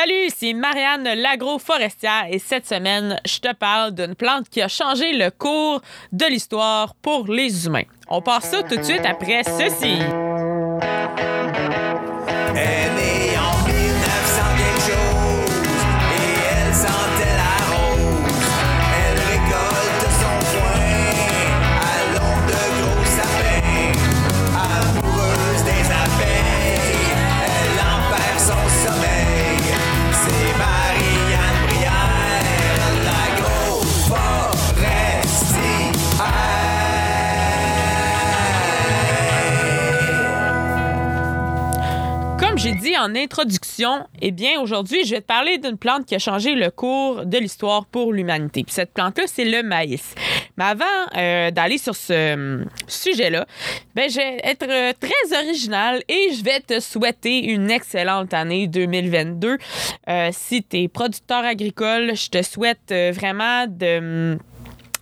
Salut, c'est Marianne l'agro-forestière et cette semaine, je te parle d'une plante qui a changé le cours de l'histoire pour les humains. On part ça tout de suite après ceci. En introduction, eh bien, aujourd'hui, je vais te parler d'une plante qui a changé le cours de l'histoire pour l'humanité. Cette plante-là, c'est le maïs. Mais avant euh, d'aller sur ce euh, sujet-là, ben, je vais être euh, très original et je vais te souhaiter une excellente année 2022. Euh, si tu es producteur agricole, je te souhaite vraiment de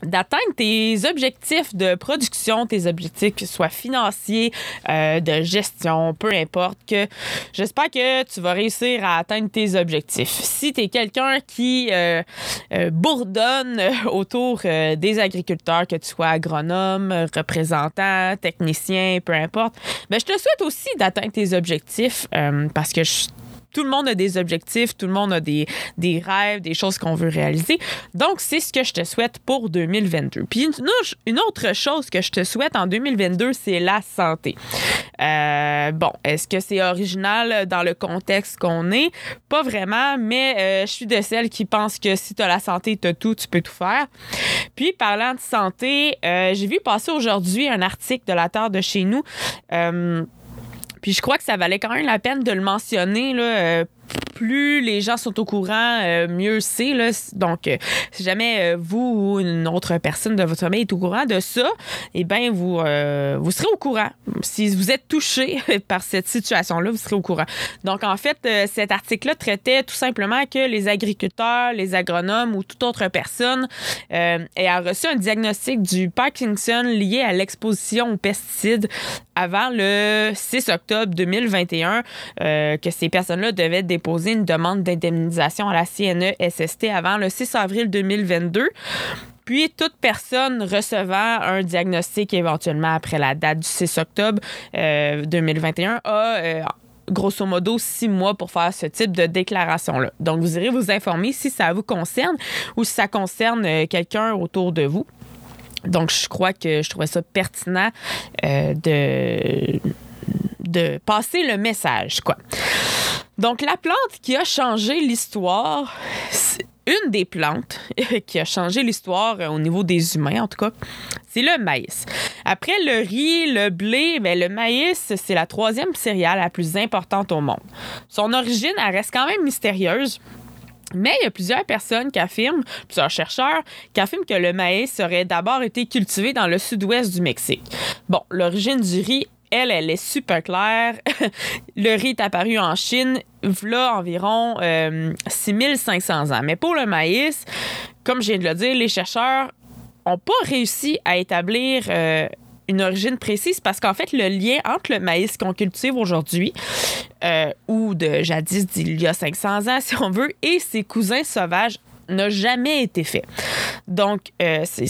d'atteindre tes objectifs de production, tes objectifs que soit financiers, euh, de gestion, peu importe, que j'espère que tu vas réussir à atteindre tes objectifs. Si tu es quelqu'un qui euh, euh, bourdonne autour des agriculteurs, que tu sois agronome, représentant, technicien, peu importe, ben, je te souhaite aussi d'atteindre tes objectifs parce que je tout le monde a des objectifs, tout le monde a des, rêves, des choses qu'on veut réaliser. Donc, c'est ce que je te souhaite pour 2022. Puis une, autre chose que je te souhaite en 2022, c'est la santé. Euh, bon, est-ce que c'est original dans le contexte qu'on est? Pas vraiment, mais euh, je suis de celles qui pensent que si tu as la santé, tu as tout, tu peux tout faire. Puis, parlant de santé, euh, j'ai vu passer aujourd'hui un article de la Terre de chez nous. Puis je crois que ça valait quand même la peine de le mentionner. Là, euh, plus les gens sont au courant, euh, mieux c'est. Là. Donc, euh, si jamais euh, vous ou une autre personne de votre famille est au courant de ça, eh bien, vous, serez au courant. Si vous êtes touché par cette situation-là, vous serez au courant. Donc, en fait, cet article-là traitait tout simplement que les agriculteurs, les agronomes ou toute autre personne ayant reçu un diagnostic du Parkinson lié à l'exposition aux pesticides avant le 6 octobre 2021, euh, que ces personnes-là devaient déposer une demande d'indemnisation à la CNESST avant le 6 avril 2022. Puis, toute personne recevant un diagnostic éventuellement après la date du 6 octobre euh, 2021 a euh, grosso modo six mois pour faire ce type de déclaration-là. Donc, vous irez vous informer si ça vous concerne ou si ça concerne euh, quelqu'un autour de vous. Donc, je crois que je trouvais ça pertinent euh, de, de passer le message, quoi. Donc, la plante qui a changé l'histoire, une des plantes qui a changé l'histoire euh, au niveau des humains, en tout cas, c'est le maïs. Après le riz, le blé, ben, le maïs, c'est la troisième céréale la plus importante au monde. Son origine, reste quand même mystérieuse. Mais il y a plusieurs personnes qui affirment, plusieurs chercheurs, qui affirment que le maïs aurait d'abord été cultivé dans le sud-ouest du Mexique. Bon, l'origine du riz, elle, elle est super claire. le riz est apparu en Chine, là, environ euh, 6500 ans. Mais pour le maïs, comme je viens de le dire, les chercheurs n'ont pas réussi à établir euh, une origine précise parce qu'en fait, le lien entre le maïs qu'on cultive aujourd'hui, euh, ou de jadis d'il y a 500 ans, si on veut, et ses cousins sauvages n'a jamais été fait. Donc, euh, c'est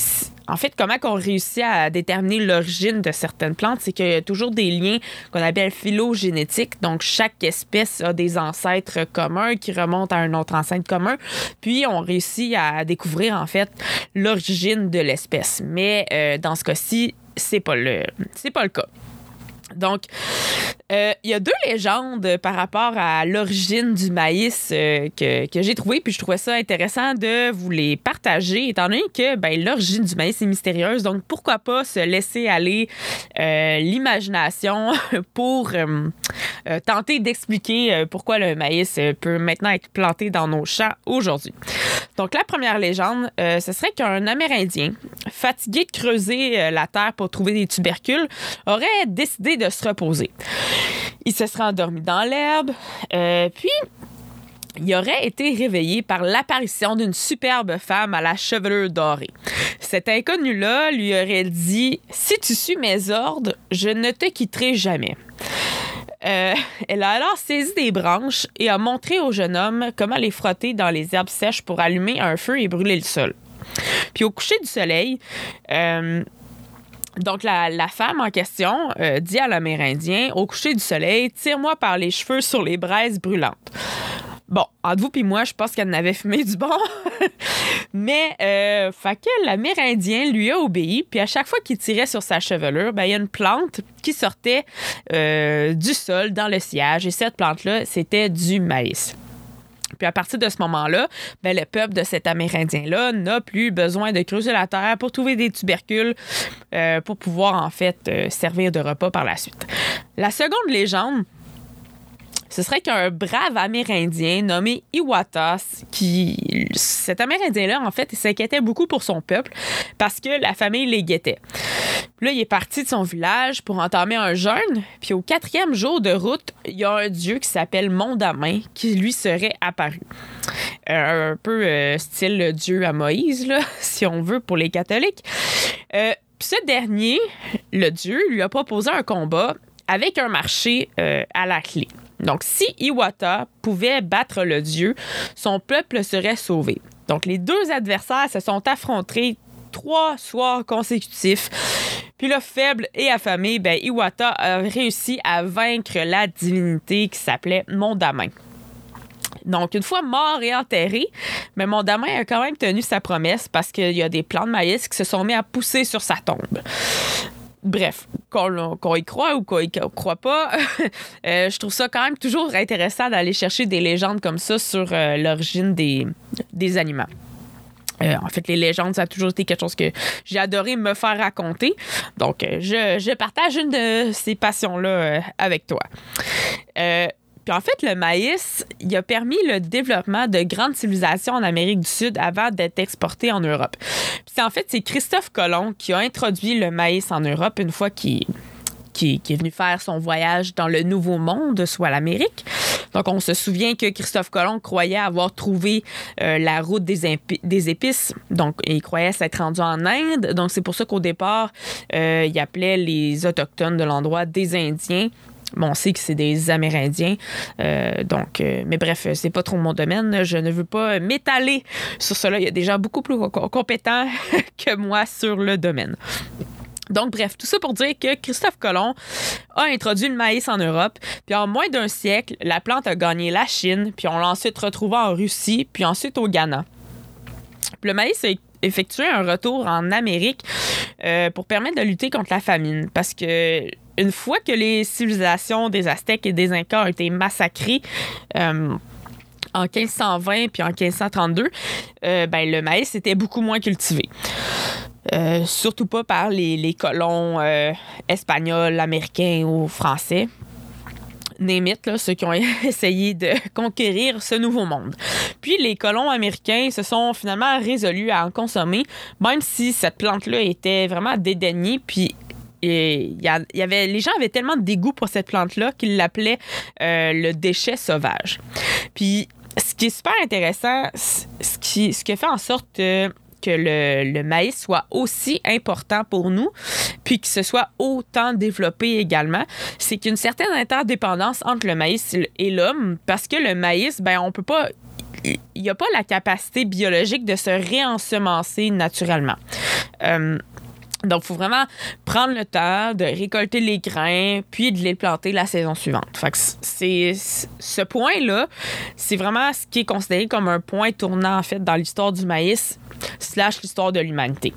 en fait, comment on réussit à déterminer l'origine de certaines plantes, c'est qu'il y a toujours des liens qu'on appelle phylogénétiques. Donc, chaque espèce a des ancêtres communs qui remontent à un autre ancêtre commun. Puis, on réussit à découvrir, en fait, l'origine de l'espèce. Mais euh, dans ce cas-ci, c'est pas le, c'est pas le cas. Donc, euh, il y a deux légendes par rapport à l'origine du maïs euh, que, j'ai trouvé, puis je trouvais ça intéressant de vous les partager, étant donné que ben, l'origine du maïs est mystérieuse. Donc, pourquoi pas se laisser aller euh, l'imagination pour tenter d'expliquer pourquoi le maïs peut maintenant être planté dans nos champs aujourd'hui. Donc, la première légende, euh, ce serait qu'un Amérindien, fatigué de creuser euh, la terre pour trouver des tubercules, aurait décidé de se reposer. Il se serait endormi dans l'herbe, euh, puis il aurait été réveillé par l'apparition d'une superbe femme à la chevelure dorée. Cet inconnu-là lui aurait dit Si tu suis mes ordres, je ne te quitterai jamais. Euh, elle a alors saisi des branches et a montré au jeune homme comment les frotter dans les herbes sèches pour allumer un feu et brûler le sol. Puis au coucher du soleil, euh, donc, la, femme en question euh, dit à l'Amérindien, au coucher du soleil, tire-moi par les cheveux sur les braises brûlantes. Bon, entre vous et moi, je pense qu'elle n'avait fumé du bon. Mais, euh, fait l'Amérindien lui a obéi. Puis à chaque fois qu'il tirait sur sa chevelure, ben, il y a une plante qui sortait euh, du sol dans le sillage. Et cette plante-là, c'était du maïs. Puis à partir de ce moment-là, ben, le peuple de cet Amérindien-là n'a plus besoin de creuser la terre pour trouver des tubercules euh, pour pouvoir en fait euh, servir de repas par la suite. La seconde légende, ce serait qu'un brave Amérindien nommé Iwata, qui cet Amérindien-là, en fait, s'inquiétait beaucoup pour son peuple parce que la famille les guettait. Là, il est parti de son village pour entamer un jeûne. Puis au quatrième jour de route, il y a un dieu qui s'appelle Mondamin qui lui serait apparu. Euh, un peu euh, style le dieu à Moïse, là, si on veut, pour les catholiques. Euh, puis ce dernier, le dieu, lui a proposé un combat avec un marché euh, à la clé. Donc, si Iwata pouvait battre le dieu, son peuple serait sauvé. Donc, les deux adversaires se sont affrontés trois soirs consécutifs. Puis là, faible et affamé, ben, Iwata a réussi à vaincre la divinité qui s'appelait Mondamin. Donc, une fois mort et enterré, mais Mondamin a quand même tenu sa promesse parce qu'il y a des plants de maïs qui se sont mis à pousser sur sa tombe. Bref, qu'on y croit ou qu'on y croit pas, euh, je trouve ça quand même toujours intéressant d'aller chercher des légendes comme ça sur euh, l'origine des, aliments. Euh, en fait, les légendes, ça a toujours été quelque chose que j'ai adoré me faire raconter. Donc, je, je partage une de ces passions-là avec toi. Puis en fait, le maïs, il a permis le développement de grandes civilisations en Amérique du Sud avant d'être exporté en Europe. Puis en fait, c'est Christophe Colomb qui a introduit le maïs en Europe une fois qu'il qui, est venu faire son voyage dans le Nouveau Monde, soit l'Amérique. Donc, on se souvient que Christophe Colomb croyait avoir trouvé euh, la route des épices. Donc, il croyait s'être rendu en Inde. Donc, c'est pour ça qu'au départ, euh, il appelait les Autochtones de l'endroit des Indiens. Bon, on sait que c'est des Amérindiens. Euh, donc, euh, mais bref, euh, c'est pas trop mon domaine. Je ne veux pas m'étaler sur cela. Il y a des gens beaucoup plus co- compétents que moi sur le domaine. Donc, bref, tout ça pour dire que Christophe Colomb a introduit le maïs en Europe, puis en moins d'un siècle, la plante a gagné la Chine, puis on l'a ensuite retrouvée en Russie, puis ensuite au Ghana. Le maïs a effectué un retour en Amérique pour permettre de lutter contre la famine, parce que une fois que les civilisations des Aztèques et des Incas ont été massacrées, euh, en 1520 puis en 1532, euh, ben, le maïs était beaucoup moins cultivé. Euh, surtout pas par les, colons espagnols, américains ou français. It, là, ceux qui ont essayé de conquérir ce nouveau monde. Puis les colons américains se sont finalement résolus à en consommer, même si cette plante-là était vraiment dédaignée, puis et il y, avait, les gens avaient tellement de dégoût pour cette plante-là qu'ils l'appelaient euh, le déchet sauvage. Puis, ce qui est super intéressant, ce qui, ce qui fait en sorte euh, que le, le maïs soit aussi important pour nous, puis que ce soit autant développé également, c'est qu'il y a une certaine interdépendance entre le maïs et l'homme, parce que le maïs, ben, on peut pas il n'y a pas la capacité biologique de se réensemencer naturellement. Euh, donc, il faut vraiment prendre le temps de récolter les grains, puis de les planter la saison suivante. Fait que c'est ce point-là, c'est vraiment ce qui est considéré comme un point tournant, en fait, dans l'histoire du maïs, slash l'histoire de l'humanité.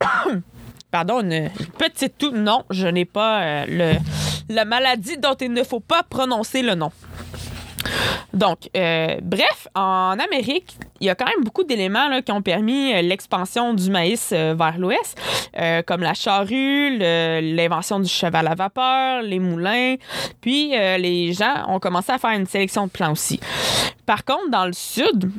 Pardon, une, petite toux. Non, je n'ai pas euh, le, la maladie dont il ne faut pas prononcer le nom. Donc, euh, bref, en Amérique, il y a quand même beaucoup d'éléments qui ont permis euh, l'expansion du maïs euh, vers l'ouest, euh, comme la charrue, l'invention du cheval à vapeur, les moulins. Puis, les gens ont commencé à faire une sélection de plants aussi. Par contre, dans le sud,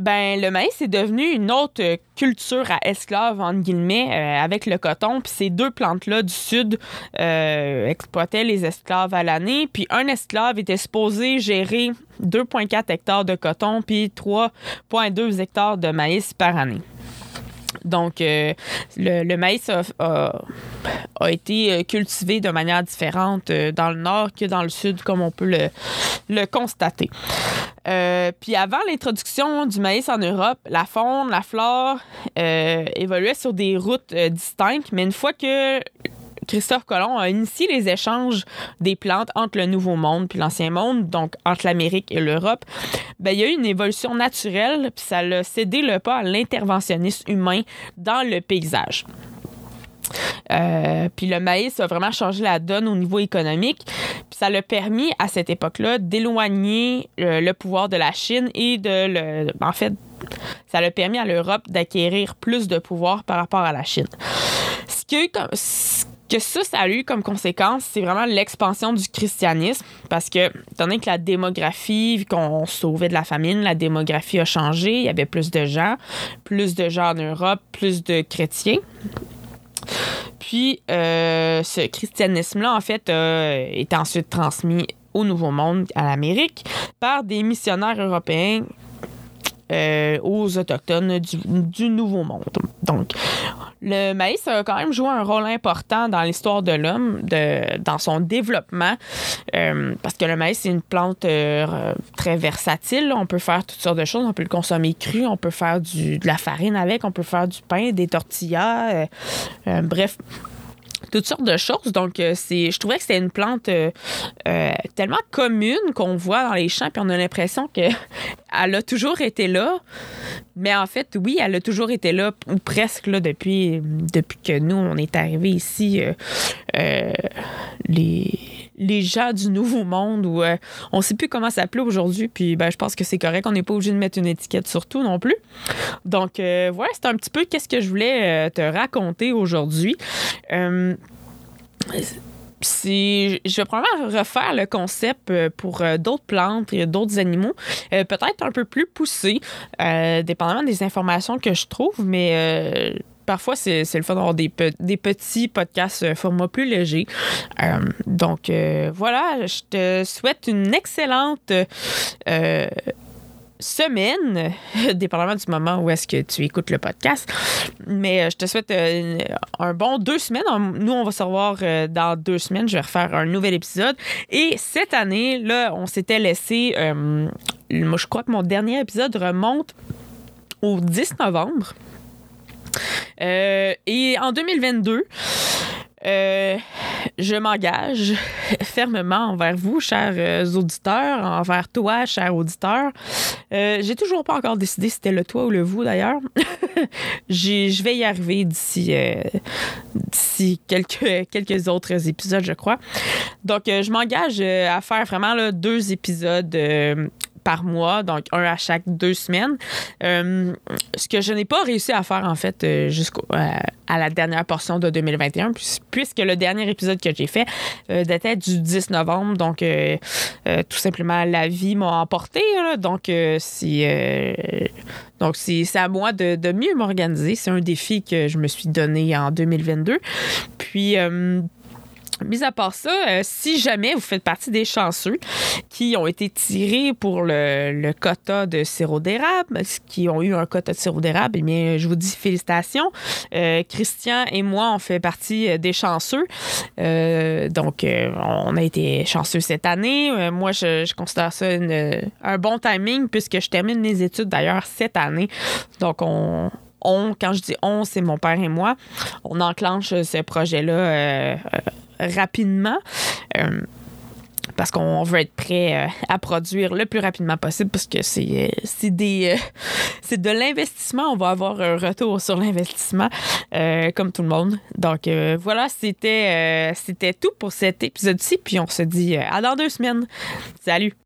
ben, le maïs est devenu une autre culture à esclaves, entre guillemets, euh, avec le coton. Puis ces deux plantes-là du sud euh, exploitaient les esclaves à l'année. Puis un esclave était supposé gérer 2,4 hectares de coton puis 3,2 hectares de maïs par année. Donc, euh, le, maïs a, été cultivé de manière différente dans le nord que dans le sud, comme on peut le constater. Euh, puis avant l'introduction du maïs en Europe, la faune, la flore euh, évoluaient sur des routes euh, distinctes, mais une fois que Christophe Colomb a initié les échanges des plantes entre le Nouveau Monde puis l'Ancien Monde, donc entre l'Amérique et l'Europe, ben, il y a eu une évolution naturelle, puis ça a cédé le pas à l'interventionnisme humain dans le paysage. Euh, puis le maïs a vraiment changé la donne au niveau économique. Puis ça l'a permis à cette époque-là d'éloigner le pouvoir de la Chine et de le. En fait, ça l'a permis à l'Europe d'acquérir plus de pouvoir par rapport à la Chine. Ce que ça, ça a eu comme conséquence, c'est vraiment l'expansion du christianisme. Parce que, étant donné que la démographie, vu qu'on sauvait de la famine, la démographie a changé. Il y avait plus de gens, plus de gens en Europe, plus de chrétiens. Puis, euh, ce christianisme-là, en fait, euh, est ensuite transmis au Nouveau Monde, à l'Amérique, par des missionnaires européens euh, aux Autochtones du, Nouveau Monde. Donc, le maïs a quand même joué un rôle important dans l'histoire de l'homme, dans son développement, euh, parce que le maïs, c'est une plante euh, très versatile. On peut faire toutes sortes de choses. On peut le consommer cru, on peut faire de la farine avec, on peut faire du pain, des tortillas, bref toutes sortes de choses. Donc, euh, je trouvais que c'était une plante euh, euh, tellement commune qu'on voit dans les champs, puis on a l'impression qu'elle a toujours été là. Mais en fait, oui, elle a toujours été là, ou presque là, depuis, que nous, on est arrivés ici, les, les gens du Nouveau Monde, ou euh, on sait plus comment ça s'appelle aujourd'hui, puis ben, je pense que c'est correct, on n'est pas obligé de mettre une étiquette sur tout non plus. Donc, euh, voilà, c'est un petit peu qu'est-ce que je voulais euh, te raconter aujourd'hui. Euh, c'est, je vais probablement refaire le concept euh, pour euh, d'autres plantes et d'autres animaux, euh, peut-être un peu plus poussé, euh, dépendamment des informations que je trouve, mais euh, parfois c'est, le fun d'avoir des, pe- des petits podcasts euh, format plus léger. Euh, donc euh, voilà, je te souhaite une excellente semaine, dépendamment du moment où est-ce que tu écoutes le podcast. Mais je te souhaite un bon deux semaines. Nous, on va se revoir dans deux semaines. Je vais refaire un nouvel épisode. Et cette année, là, on s'était laissé... moi, je crois que mon dernier épisode remonte au 10 novembre. Euh, et en 2022, euh, je m'engage fermement envers vous, chers euh, auditeurs, envers toi, cher auditeur. Euh, J'ai toujours pas encore décidé si c'était le toi ou le vous d'ailleurs. Je vais y arriver d'ici quelques, quelques autres épisodes, je crois. Donc, je m'engage à faire vraiment deux épisodes. Euh, par mois, donc un à chaque deux semaines. Euh, ce que je n'ai pas réussi à faire, en fait, euh, jusqu'à à la dernière portion de 2021, puis- puisque le dernier épisode que j'ai fait euh, datait du 10 novembre. Donc, euh, euh, tout simplement, la vie m'a emporté. donc, euh, c'est euh, donc c'est à moi de, de mieux m'organiser. C'est un défi que je me suis donné en 2022. Puis, euh, Mis à part ça, euh, si jamais vous faites partie des chanceux qui ont été tirés pour le, le quota de sirop d'érable, qui ont eu un quota de sirop d'érable, eh bien, je vous dis félicitations. Euh, Christian et moi, on fait partie euh, des chanceux. Donc, on a été chanceux cette année. Moi, je, considère ça une- un bon timing puisque je termine mes études d'ailleurs cette année. Donc, on, on, quand je dis on, c'est mon père et moi. On enclenche ce projet-là rapidement. euh, parce qu'on veut être prêt euh, à produire le plus rapidement possible parce que c'est euh, c'est de l'investissement. On va avoir un retour sur l'investissement comme tout le monde. Donc voilà c'était c'était tout pour cet épisode-ci puis on se dit à dans deux semaines. Salut